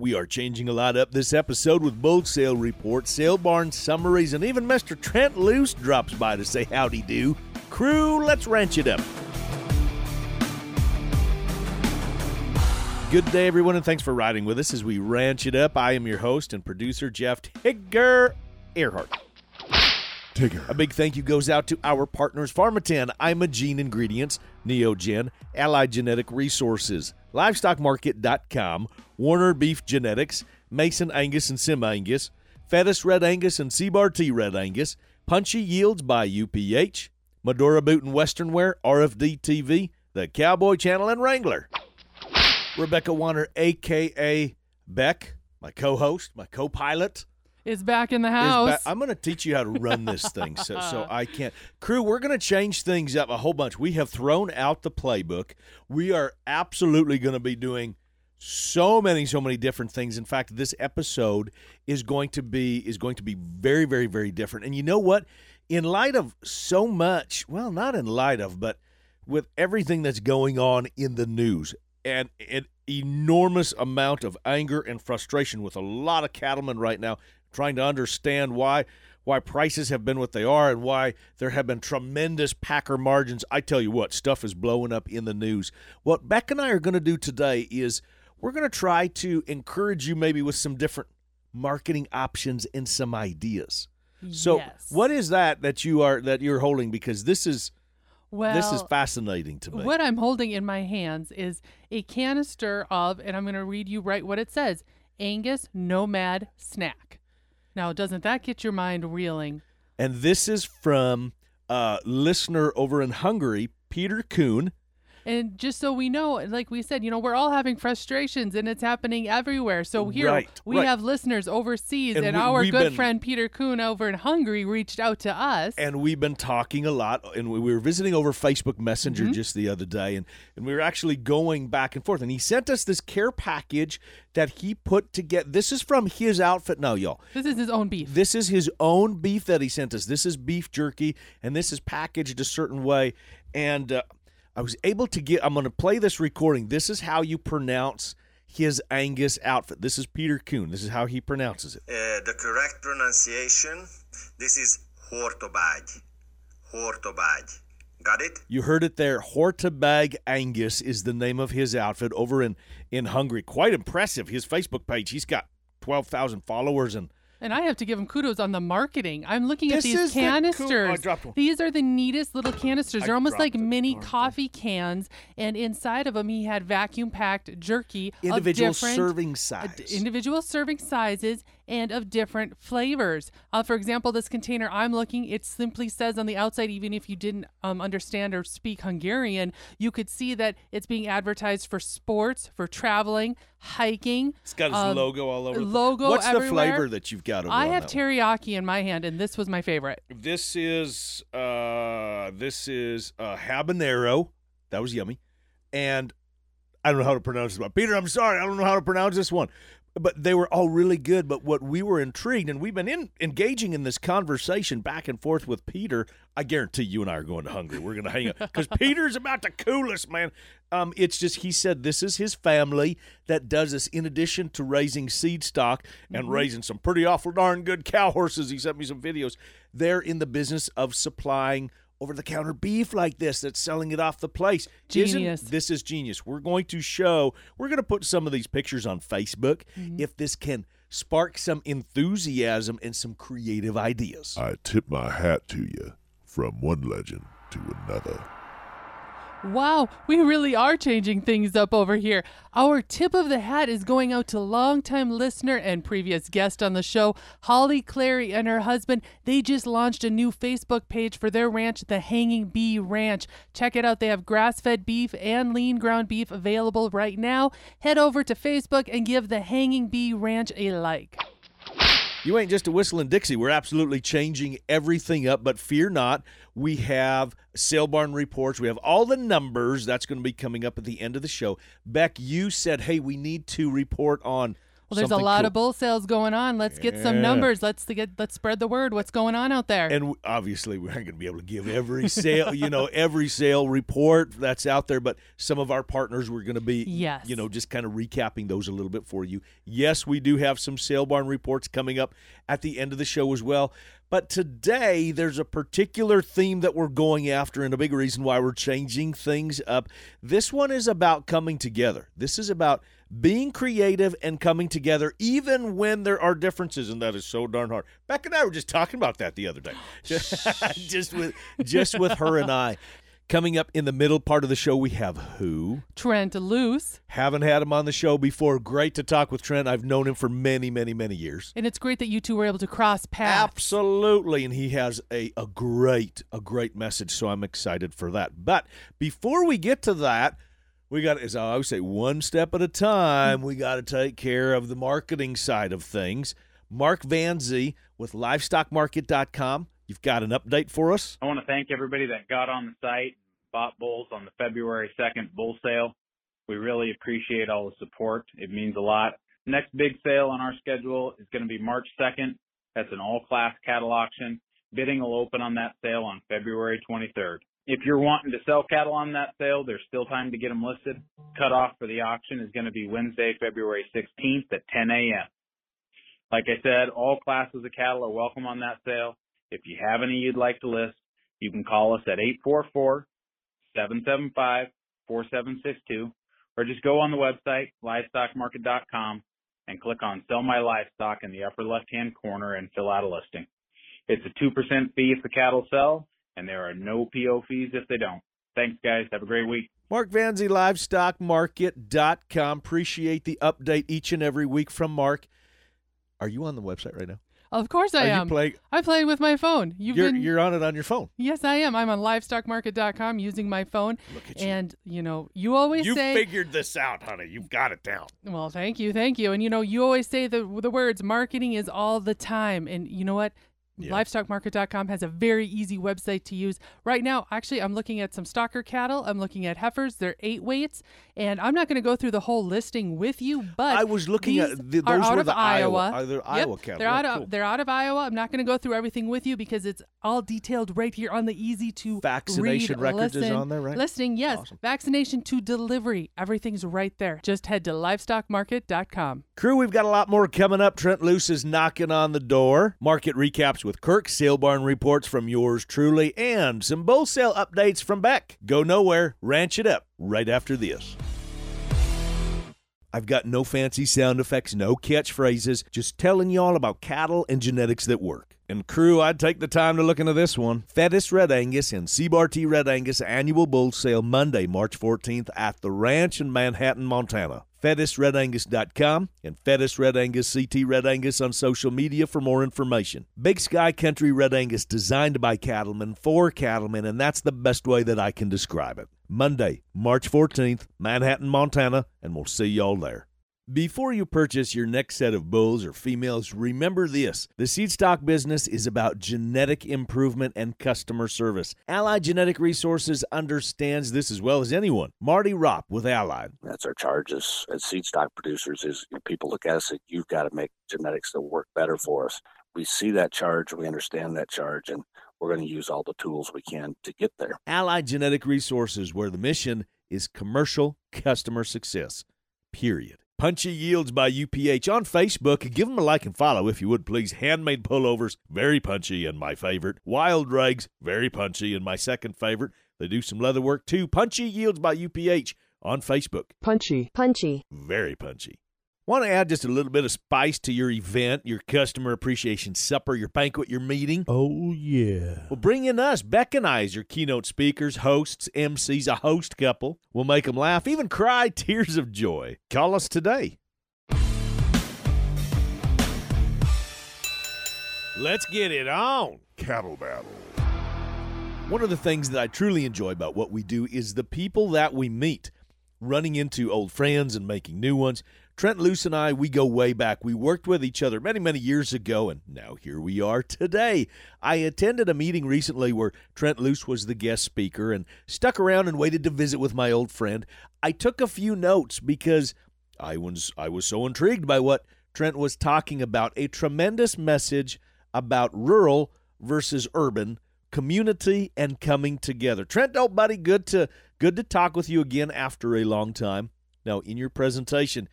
We are changing a lot up this episode with both sale reports, sale barn summaries, and even Mr. Trent Loos drops by to say howdy do. Crew, let's ranch it up. Good day, everyone, and thanks for riding with us as we ranch it up. I am your host and producer, Jeff Tigger Earhart. Tigger. A big thank you goes out to our partners Pharmatan, Imogene Ingredients, Neogen, Allied Genetic Resources, LivestockMarket.com, Warner Beef Genetics, Mason Angus and Sim Angus, Fettus Red Angus and Seabar T Red Angus, Punchy Yields by UPH, Medora Boot and Western Wear, RFD TV, the Cowboy Channel, and Wrangler. Rebecca Warner, aka Beck, my co-host, my co-pilot, is back in the house. back. I'm going to teach you how to run this thing, so so I can't. Crew, we're going to change things up a whole bunch. We have thrown out the playbook. We are absolutely going to be doing so many so many different things in fact this episode is going to be is going to be very very very different and you know what in light of so much well not in light of but with everything that's going on in the news and an enormous amount of anger and frustration with a lot of cattlemen right now trying to understand why why prices have been what they are and why there have been tremendous packer margins. I tell you what, stuff is blowing up in the news. What Beck and I are going to do today is we're going to try to encourage you maybe with some different marketing options and some ideas. So, Yes. what is that that you are that you're holding because this is well, this is fascinating to me. what I'm holding in my hands is a canister of, and I'm going to read you right what it says Angus Nomad Snack. Now, doesn't that get your mind reeling? And this is from a listener over in Hungary, Peter Kuhn. And just so we know, like we said, you know, we're all having frustrations and it's happening everywhere. So here Right, we right. have listeners overseas, And and, we- our good been- friend Peter Kuhn over in Hungary reached out to us. and we've been talking a lot and we were visiting over facebook messenger Mm-hmm. just the other day and, and we were actually going back and forth and he sent us this care package that he put together this is from his outfit now y'all this is his own beef. this is his own beef that he sent us this is beef jerky and this is packaged a certain way and uh, i was able to get i'm going to play this recording this is how you pronounce his angus outfit this is peter kuhn this is how he pronounces it Uh, the correct pronunciation, this is Hortobágy. Hortobágy. Got it? You heard it there. Hortobágy Angus is the name of his outfit over in in Hungary. Quite impressive. His Facebook page. He's got twelve thousand followers and And I have to give him kudos on the marketing. I'm looking This at these the canisters. Oh, I dropped one. These are the neatest little canisters. I They're almost like mini coffee cans, and inside of them he had vacuum packed jerky individual of serving size. individual serving sizes and of different flavors. Uh, for example, this container I'm looking, it simply says on the outside, even if you didn't um, understand or speak Hungarian, you could see that it's being advertised for sports, for traveling, hiking. it's got his um, logo all over. the- logo What's the flavor that you've got over I have that one? teriyaki in my hand, and this was my favorite. This is uh this is uh habanero. That was yummy. And I don't know how to pronounce this one. Peter, I'm sorry. I don't know how to pronounce this one. But they were all really good. But what we were intrigued, and we've been in, engaging in this conversation back and forth with Peter. I guarantee you and I are going to Hungary. We're going to hang out because Peter's about the coolest, man. Um, it's just he said this is his family that does this. In addition to raising seed stock and raising some pretty awful darn good cow horses, he sent me some videos. They're in the business of supplying over the counter beef like this that's selling it off the place. Isn't- Genius. this is genius. We're going to show, we're going to put some of these pictures on Facebook mm-hmm. if this can spark some enthusiasm and some creative ideas. I tip my hat to you from one legend to another. Wow, we really are changing things up over here. Our tip of the hat is going out to longtime listener and previous guest on the show, Holly Clary and her husband. They just launched a new Facebook page for their ranch, the Hanging Bee Ranch. Check it out. They have grass fed beef and lean ground beef available right now. Head over to Facebook and give the Hanging Bee Ranch a like. You ain't just a whistling Dixie. We're absolutely changing everything up, but fear not. We have sale barn reports. We have all the numbers. That's going to be coming up at the end of the show. Beck, you said, hey, we need to report on Well, there's a lot cool. of bull sales going on. Let's get some numbers. Let's get let's spread the word. What's going on out there? And obviously, we aren't going to be able to give every sale, you know, every sale report that's out there. But some of our partners, we're going to be, Yes. you know, just kind of recapping those a little bit for you. Yes, we do have some sale barn reports coming up at the end of the show as well. But today, there's a particular theme that we're going after, and a big reason why we're changing things up. This one is about coming together. This is about being creative and coming together, even when there are differences, and that is so darn hard. Beck and I were just talking about that the other day, just with just with her and I. Coming up in the middle part of the show, we have who Trent Loos. haven't had him on the show before. Great to talk with Trent. I've known him for many, many, many years. And it's great that you two were able to cross paths. Absolutely, and he has a, a great a great message, so I'm excited for that. But before we get to that, we got as I always say, one step at a time. We got to take care of the marketing side of things. Mark Van Zee with LivestockMarket.com. You've got an update for us. I want to thank everybody that got on the site, bought bulls on the February 2nd bull sale. We really appreciate all the support. It means a lot. Next big sale on our schedule is going to be March 2nd. That's an all class cattle auction. Bidding will open on that sale on February 23rd. If you're wanting to sell cattle on that sale, there's still time to get them listed. Cutoff for the auction is going to be Wednesday, February 16th at 10 a.m. Like I said, all classes of cattle are welcome on that sale. If you have any you'd like to list, you can call us at 844-775-4762 or just go on the website, livestockmarket.com and click on sell my livestock in the upper left-hand corner and fill out a listing. It's a 2% fee if the cattle sell and there are no PO fees if they don't. Thanks guys. Have a great week. Mark Van Zee, LivestockMarket.com. Appreciate the update each and every week from Mark. Are you on the website right now? Of course I Are am. you playing? I'm playing with my phone. You've You're, been you're on it on your phone. Yes, I am. I'm on livestockmarket.com using my phone. Look at you. And, you know, you always You say figured this out, honey. You've got it down. Well, thank you, thank you. And you know, you always say the the words marketing is all the time. And you know what? Yeah. Livestockmarket.com has a very easy website to use. Right now, actually, I'm looking at some stocker cattle. I'm looking at heifers. They're eight weights, and I'm not going to go through the whole listing with you. But I was looking at- these th- are out were of the Iowa- Iowa. Uh, are they Yep, Iowa cattle? They're out oh, of cool. they're out of Iowa. I'm not going to go through everything with you because it's all detailed right here on the easy to Vaccination read, records is on there, right? Listing, yes. Awesome. Vaccination to delivery. Everything's right there. Just head to livestockmarket.com. Crew, we've got a lot more coming up. Trent Loos is knocking on the door. Market recaps with Kirk, sale reports from yours truly, and some bull sale updates from Beck. Go nowhere, ranch it up right after this. I've got no fancy sound effects, no catchphrases, just telling y'all about cattle and genetics that work. And crew, I'd take the time to look into this one. Fettis Red Angus and Seabar T Red Angus annual bull sale Monday, March 14th at the ranch in Manhattan, Montana. FettisRedAngus.com and Fettis Red Angus CT Red Angus on social media for more information. Big Sky Country Red Angus designed by cattlemen for cattlemen, and that's the best way that I can describe it. Monday, March 14th, Manhattan, Montana, and we'll see y'all there. Before you purchase your next set of bulls or females, remember this. The seed stock business is about genetic improvement and customer service. Allied Genetic Resources understands this as well as anyone. Marty Ropp with Allied. That's our charge as, as seed stock producers is you know, people look at us and you've got to make genetics that work better for us. We see that charge, we understand that charge, and we're going to use all the tools we can to get there. Allied Genetic Resources, where the mission is commercial customer success. Period. Punchy Yields by UPH on Facebook. Give them a like and follow if you would, please. Handmade pullovers, very punchy and my favorite. Wild Rags, very punchy and my second favorite. They do some leather work too. Punchy Yields by UPH on Facebook. Punchy. Punchy. Very punchy. Want to add just a little bit of spice to your event, your customer appreciation supper, your banquet, your meeting? Oh, yeah. Well, bring in us, Beck and I, as your keynote speakers, hosts, MCs, a host couple. We'll make them laugh, even cry tears of joy. Call us today. Let's get it on. Cattle battle. One of the things that I truly enjoy about what we do is the people that we meet, running into old friends and making new ones. Trent Loos and I, we go way back. We worked with each other many, many years ago, and now here we are today. I attended a meeting recently where Trent Loos was the guest speaker and stuck around and waited to visit with my old friend. I took a few notes because I was I was so intrigued by what Trent was talking about a tremendous message about rural versus urban community and coming together. Trent, oh buddy, good to good to talk with you again after a long time. Now, in your presentation,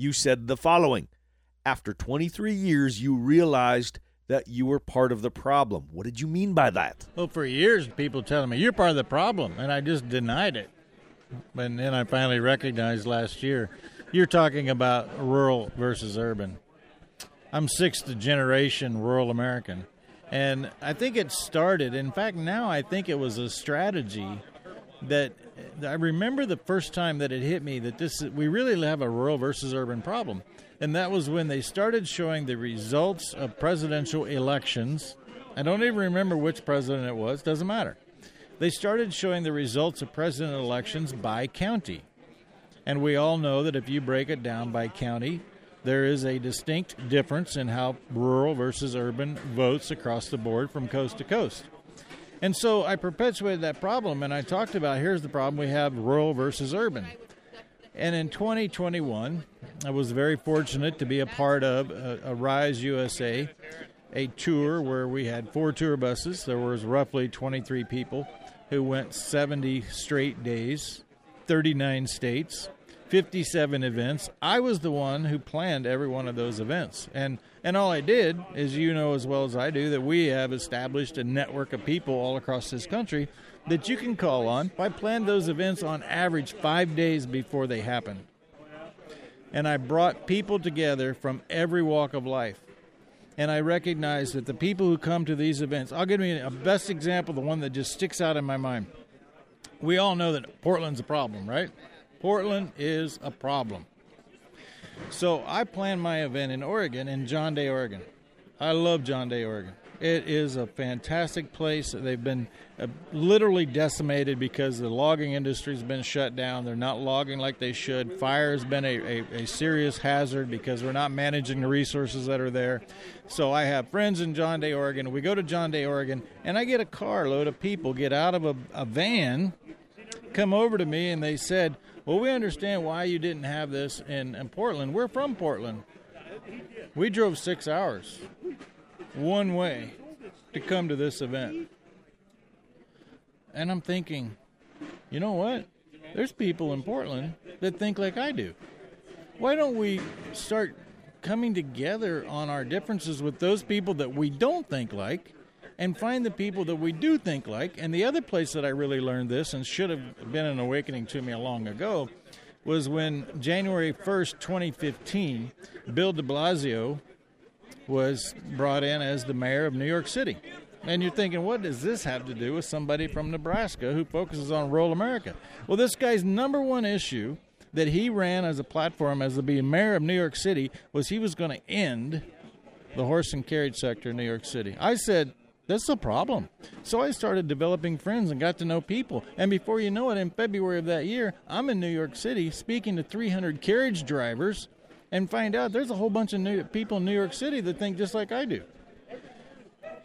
you said the following: After 23 years, you realized that you were part of the problem. What did you mean by that? Well, for years, people telling me you're part of the problem, and I just denied it. And then I finally recognized last year, you're talking about rural versus urban. I'm sixth generation rural American. And I think it started, in fact, now I think it was a strategy that I remember the first time that it hit me that this we really have a rural versus urban problem. And that was when they started showing the results of presidential elections. I don't even remember which president it was, doesn't matter. They started showing the results of president elections by county. And we all know that if you break it down by county, there is a distinct difference in how rural versus urban votes across the board from coast to coast. And so I perpetuated that problem and I talked about here's the problem we have rural versus urban. And in 2021, I was very fortunate to be a part of a, a Rise USA, a tour where we had four tour buses. There was roughly 23 people who went 70 straight days, 39 states. 57 events. I was the one who planned every one of those events. And and all I did, as you know as well as I do, that we have established a network of people all across this country that you can call on. I planned those events on average 5 days before they happen. And I brought people together from every walk of life. And I recognize that the people who come to these events, I'll give you a best example, the one that just sticks out in my mind. We all know that Portland's a problem, right? Portland is a problem. So I planned my event in Oregon, in John Day, Oregon. I love John Day, Oregon. It is a fantastic place. They've been uh, literally decimated because the logging industry's been shut down. They're not logging like they should. Fire has been a, a, a serious hazard because we're not managing the resources that are there. So I have friends in John Day, Oregon. We go to John Day, Oregon, and I get a carload of people get out of a, a van, come over to me, and they said, well, we understand why you didn't have this in, in Portland. We're from Portland. We drove six hours one way to come to this event. And I'm thinking, you know what? There's people in Portland that think like I do. Why don't we start coming together on our differences with those people that we don't think like and find the people that we do think like. And the other place that I really learned this and should have been an awakening to me long ago was when January 1st, 2015, Bill de Blasio was brought in as the mayor of New York City. And you're thinking, what does this have to do with somebody from Nebraska who focuses on rural America? Well, this guy's number one issue that he ran as a platform as to be mayor of New York City was he was going to end the horse and carriage sector in New York City. I said, that's the problem. So I started developing friends and got to know people. And before you know it, in February of that year, I'm in New York City speaking to 300 carriage drivers and find out there's a whole bunch of new people in New York City that think just like I do.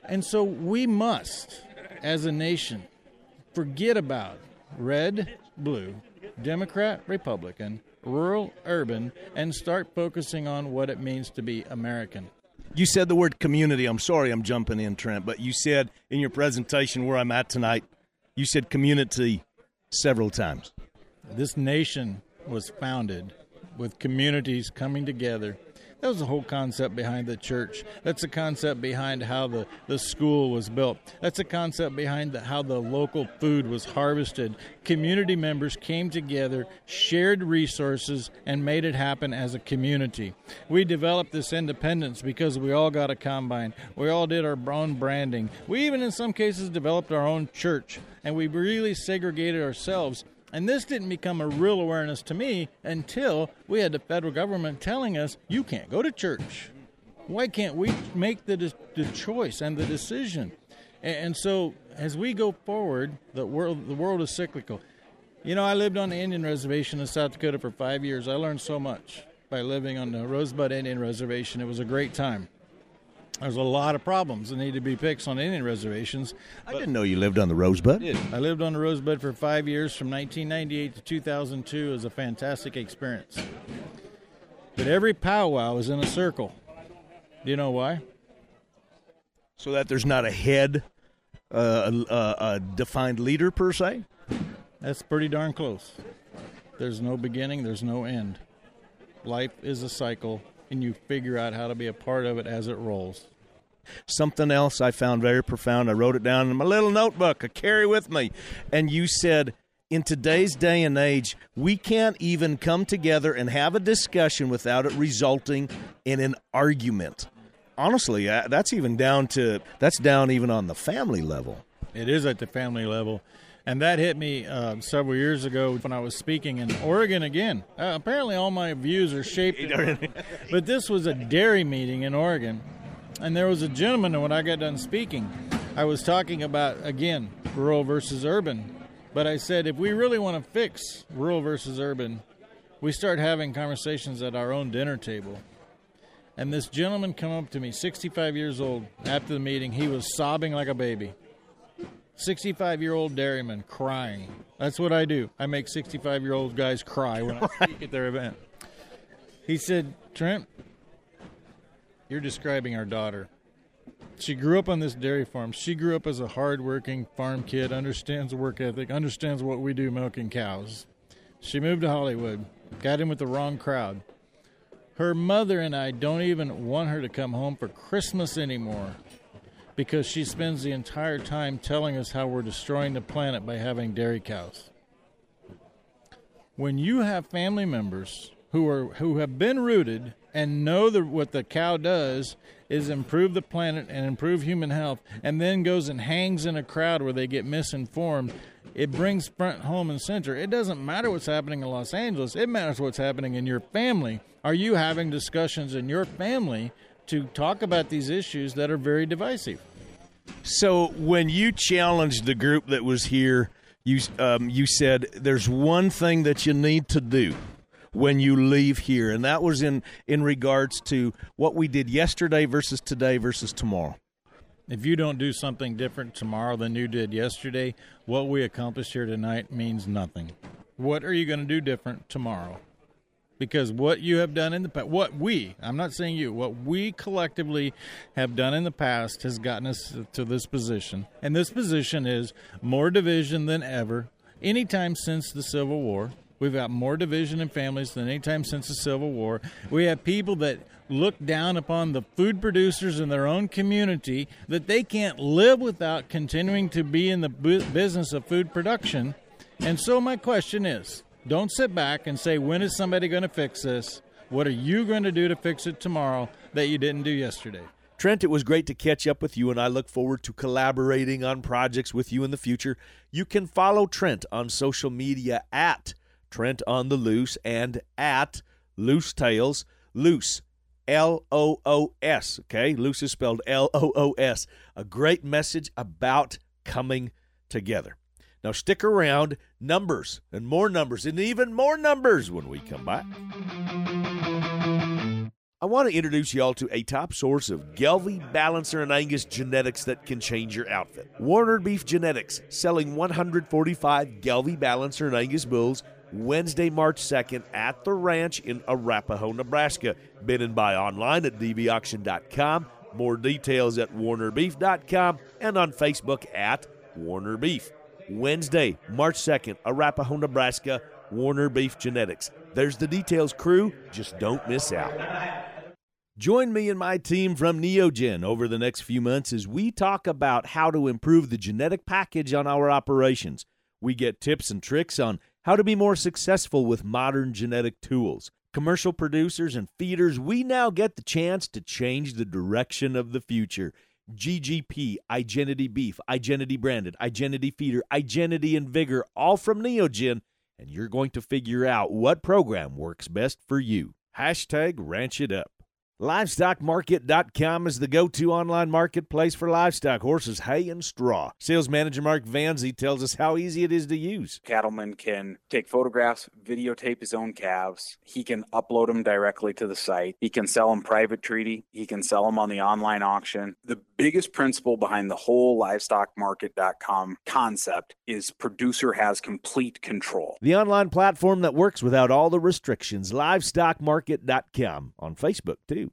And so we must, as a nation, forget about red, blue, Democrat, Republican, rural, urban, and start focusing on what it means to be American. You said the word community. I'm sorry I'm jumping in, Trent, but you said in your presentation where I'm at tonight, you said community several times. This nation was founded with communities coming together that was the whole concept behind the church. That's the concept behind how the, the school was built. That's the concept behind the, how the local food was harvested. Community members came together, shared resources, and made it happen as a community. We developed this independence because we all got a combine. We all did our own branding. We even, in some cases, developed our own church. And we really segregated ourselves and this didn't become a real awareness to me until we had the federal government telling us, you can't go to church. Why can't we make the, the choice and the decision? And so, as we go forward, the world the world is cyclical. You know, I lived on the Indian reservation in South Dakota for five years. I learned so much by living on the Rosebud Indian Reservation. It was a great time. There's a lot of problems that need to be fixed on Indian reservations. I didn't know you lived on the Rosebud. I lived on the Rosebud for five years from 1998 to 2002. It was a fantastic experience. But every powwow is in a circle. Do you know why? So that there's not a head, uh, a, a defined leader per se. That's pretty darn close. There's no beginning, there's no end. Life is a cycle, and you figure out how to be a part of it as it rolls. Something else I found very profound. I wrote it down in my little notebook. I carry with me. And you said, in today's day and age, we can't even come together and have a discussion without it resulting in an argument. Honestly, uh, that's even down to that's down even on the family level. It is at the family level. And that hit me uh, several years ago when I was speaking in Oregon again. Uh, apparently, all my views are shaped. but this was a dairy meeting in Oregon. And there was a gentleman, and when I got done speaking, I was talking about, again, rural versus urban. But I said, if we really want to fix rural versus urban, we start having conversations at our own dinner table. And this gentleman come up to me, 65 years old, after the meeting. He was sobbing like a baby. 65 year old dairyman crying. That's what I do. I make 65 year old guys cry when I speak at their event. He said, Trent, you're describing our daughter. She grew up on this dairy farm. She grew up as a hardworking farm kid, understands work ethic, understands what we do milking cows. She moved to Hollywood, got in with the wrong crowd. Her mother and I don't even want her to come home for Christmas anymore because she spends the entire time telling us how we're destroying the planet by having dairy cows. When you have family members who are who have been rooted and know that what the cow does is improve the planet and improve human health, and then goes and hangs in a crowd where they get misinformed, it brings front, home, and center. It doesn't matter what's happening in Los Angeles, it matters what's happening in your family. Are you having discussions in your family to talk about these issues that are very divisive? So when you challenged the group that was here, you um, you said there's one thing that you need to do when you leave here, and that was in in regards to what we did yesterday versus today versus tomorrow. If you don't do something different tomorrow than you did yesterday, what we accomplished here tonight means nothing. What are you going to do different tomorrow? Because what you have done in the past, what we, I'm not saying you, what we collectively have done in the past has gotten us to this position. And this position is more division than ever, anytime since the Civil War. We've got more division in families than any time since the Civil War. We have people that look down upon the food producers in their own community that they can't live without continuing to be in the business of food production. And so, my question is don't sit back and say, when is somebody going to fix this? What are you going to do to fix it tomorrow that you didn't do yesterday? Trent, it was great to catch up with you, and I look forward to collaborating on projects with you in the future. You can follow Trent on social media at Trent on the Loose and at Loos Tales. Loos, L O O S. Okay, Loos is spelled L O O S. A great message about coming together. Now stick around, numbers and more numbers and even more numbers when we come back. I want to introduce y'all to a top source of Gelbvieh, Balancer, and Angus genetics that can change your outfit. Warner Beef Genetics, selling 145 Gelbvieh, Balancer, and Angus bulls Wednesday, March 2nd at the ranch in Arapahoe, Nebraska. Bid and buy online at dvauction.com. More details at warnerbeef.com and on Facebook at Warner Beef. Wednesday, March 2nd, Arapahoe, Nebraska, Warner Beef Genetics. There's the details, crew. Just don't miss out. Join me and my team from Neogen over the next few months as we talk about how to improve the genetic package on our operations. We get tips and tricks on how to be more successful with modern genetic tools. Commercial producers and feeders, we now get the chance to change the direction of the future. GGP, Igenity Beef, Igenity Branded, Igenity Feeder, Igenity and Vigor, all from Neogen, and you're going to figure out what program works best for you. Hashtag Ranch It Up. LivestockMarket.com is the go to online marketplace for livestock, horses, hay, and straw. Sales manager Mark Van Zee tells us how easy it is to use. Cattleman can take photographs, videotape his own calves. He can upload them directly to the site. He can sell them private treaty. He can sell them on the online auction. The biggest principle behind the whole livestockmarket.com concept is producer has complete control. The online platform that works without all the restrictions. LivestockMarket.com on Facebook, too.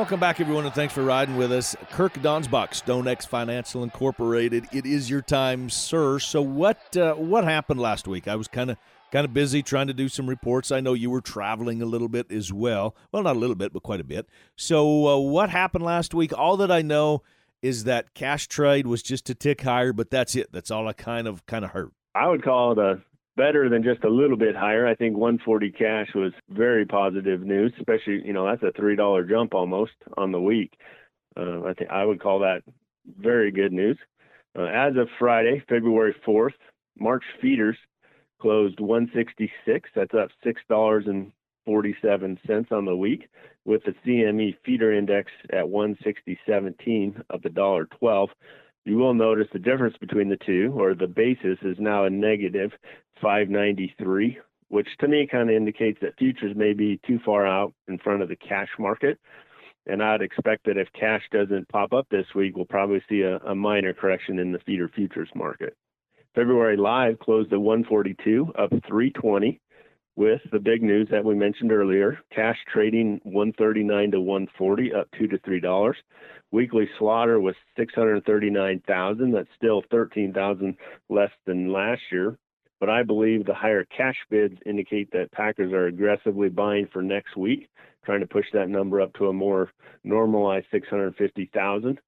Welcome back, everyone, and thanks for riding with us. Kirk Donsbach, StoneX Financial Incorporated. It is your time, sir. So, what uh, what happened last week? I was kind of kind of busy trying to do some reports. I know you were traveling a little bit as well. Well, not a little bit, but quite a bit. So, uh, what happened last week? All that I know is that cash trade was just a tick higher, but that's it. That's all I kind of kind of heard. I would call it a better than just a little bit higher. I think 140 cash was very positive news, especially you know that's a three dollar jump almost on the week. Uh, I think I would call that very good news. Uh, as of Friday, February 4th, March feeders closed 166. That's up six dollars and 47 cents on the week, with the CME feeder index at 160.17 of the dollar 12 you will notice the difference between the two, or the basis is now a negative 593, which to me kind of indicates that futures may be too far out in front of the cash market. And I'd expect that if cash doesn't pop up this week, we'll probably see a, a minor correction in the feeder futures market. February live closed at 142, up 320 with the big news that we mentioned earlier cash trading 139 to 140 up 2 to 3 dollars. Weekly slaughter was 639,000 that's still 13,000 less than last year. But I believe the higher cash bids indicate that packers are aggressively buying for next week trying to push that number up to a more normalized 650,000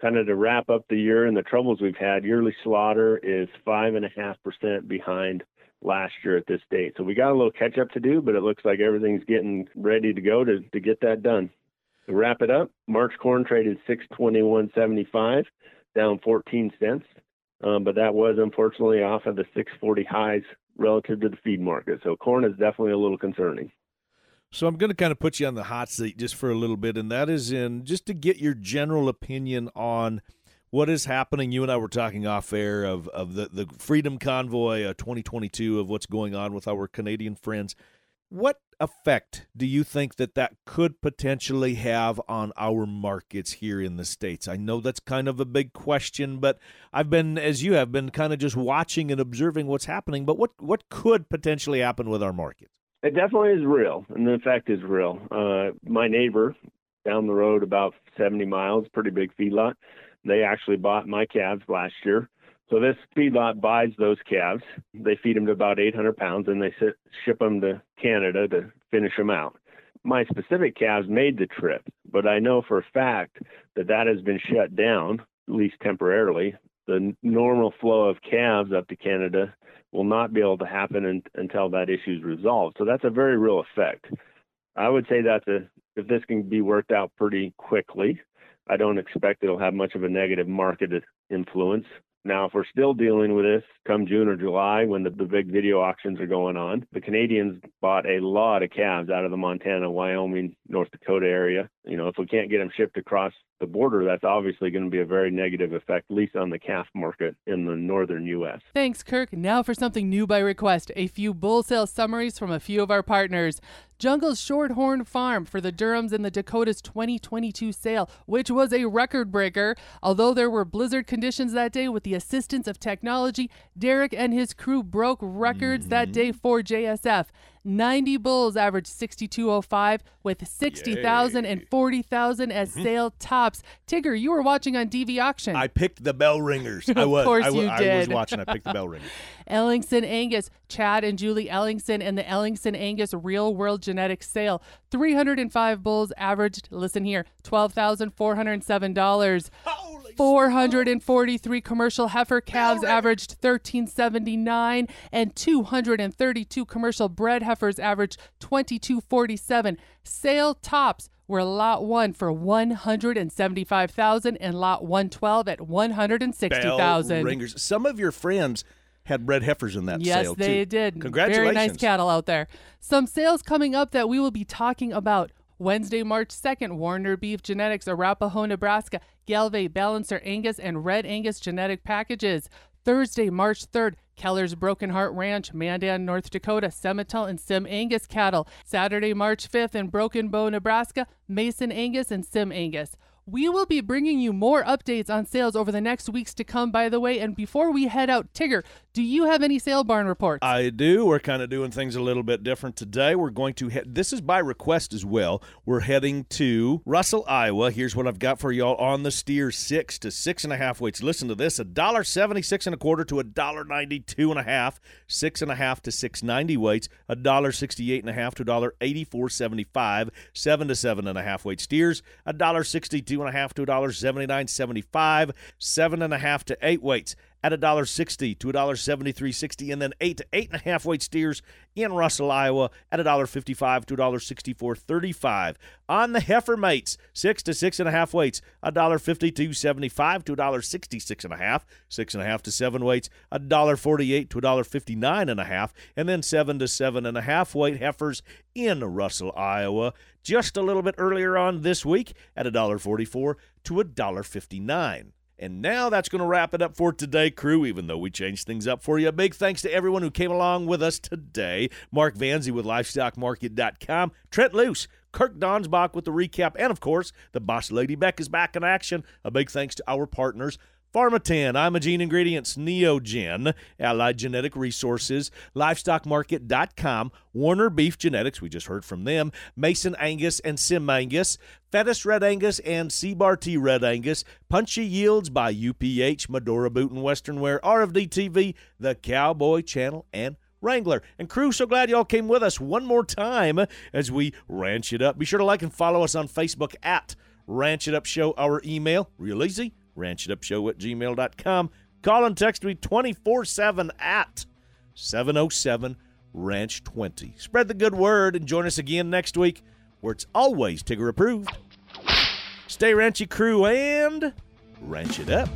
kind of to wrap up the year and the troubles we've had yearly slaughter is 5.5% behind last year at this date. So we got a little catch up to do, but it looks like everything's getting ready to go to, to get that done. To wrap it up, March corn traded 621.75, down 14 cents. Um, but that was unfortunately off of the 640 highs relative to the feed market. So corn is definitely a little concerning. So I'm going to kind of put you on the hot seat just for a little bit, and that is in just to get your general opinion on – what is happening. You and I were talking off air of, of the, the Freedom Convoy uh, 2022 of what's going on with our Canadian friends. What effect do you think that that could potentially have on our markets here in the States? I know that's kind of a big question, but I've been, as you have been, kind of just watching and observing what's happening. But what, what could potentially happen with our markets? It definitely is real, and the effect is real. Uh, my neighbor down the road, about 70 miles, pretty big feedlot, they actually bought my calves last year. So this feedlot buys those calves. They feed them to about 800 pounds, and they sit, ship them to Canada to finish them out. My specific calves made the trip, but I know for a fact that that has been shut down, at least temporarily. The normal flow of calves up to Canada will not be able to happen in, until that issue is resolved. So that's a very real effect. I would say that if this can be worked out pretty quickly, I don't expect it'll have much of a negative market influence. Now, if we're still dealing with this come June or July when the, the big video auctions are going on, the Canadians bought a lot of calves out of the Montana, Wyoming, North Dakota area. You know, if we can't get them shipped across the border, that's obviously going to be a very negative effect, at least on the calf market in the northern U.S. Thanks, Kirk. Now for something new by request a few bull sale summaries from a few of our partners. Jungle's Shorthorn Farm for the Durhams and the Dakotas 2022 sale, which was a record breaker. Although there were blizzard conditions that day, with the assistance of technology, Derek and his crew broke records mm-hmm. that day for JSF. 90 bulls averaged 6205 with 60,000 and 40,000 as mm-hmm. sale tops. Tigger, you were watching on DV Auction. I picked the bell ringers. I was. of course I, you I, did. I was watching. I picked the bell ringers. Ellingson Angus, Chad and Julie Ellingson, and the Ellingson Angus Real World Genetics Sale. 305 bulls averaged, listen here, $12,407. 443 commercial heifer calves averaged 1379 and 232 commercial bred heifers averaged 2247. Sale tops were lot 1 for 175,000 and lot 112 at 160,000. Bell ringers. Some of your friends had red heifers in that yes, sale they did. Congratulations. Very nice cattle out there. Some sales coming up that we will be talking about. Wednesday, March 2nd, Warner Beef Genetics, Arapahoe, Nebraska, Gelbvieh, Balancer Angus, and Red Angus genetic packages. Thursday, March 3rd, Keller's Broken Heart Ranch, Mandan, North Dakota, Simmental and Sim Angus cattle. Saturday, March 5th, in Broken Bow, Nebraska, Mason Angus and Sim Angus. We will be bringing you more updates on sales over the next weeks to come, by the way. And before we head out, Tigger, do you have any sale barn reports? I do. We're kind of doing things a little bit different today. We're going to head, this is by request as well. We're heading to Russell, Iowa. Here's what I've got for y'all on the steer six to six and a half weights. Listen to this a dollar seventy six and a quarter to a dollar ninety two and a half, six and a half to six ninety weights, a dollar sixty eight and a half to a dollar eighty four seventy five, seven to seven and a half weight steers, a dollar sixty two and a half to a dollar seventy nine seventy five, seven and a half to eight weights at $1.60 to $1.73.60, and then eight to eight and a half weight steers in Russell, Iowa at $1.55 to $1.64.35. On the heifer mates, six to six and a half weights, $1.52.75 to $1.66 and a half, six and a half to seven weights, $1.48 to $1.59 and then seven to seven and a half weight heifers in Russell, Iowa, just a little bit earlier on this week at $1.44 to $1.59. And now that's going to wrap it up for today, crew, even though we changed things up for you. Big thanks to everyone who came along with us today. Mark Van Zee with LivestockMarket.com, Trent Loos, Kirk Donsbach with the recap, and of course, the boss lady Beck is back in action. A big thanks to our partners. Pharmatan, Imogene Ingredients, Neogen, Allied Genetic Resources, LivestockMarket.com, Warner Beef Genetics, we just heard from them, Mason Angus and Sim Angus, Fettus Red Angus and CBAR-T Red Angus, Punchy Yields by UPH, Medora Boot and Western Wear, RFD TV, The Cowboy Channel, and Wrangler. And crew, so glad y'all came with us one more time as we ranch it up. Be sure to like and follow us on Facebook at Ranch It Up Show, our email, real easy, ranchitupshow at gmail.com. Call and text me 24 7 at 707 Ranch 20. Spread the good word and join us again next week where it's always Tigger approved. Stay ranchy, crew, and ranch it up.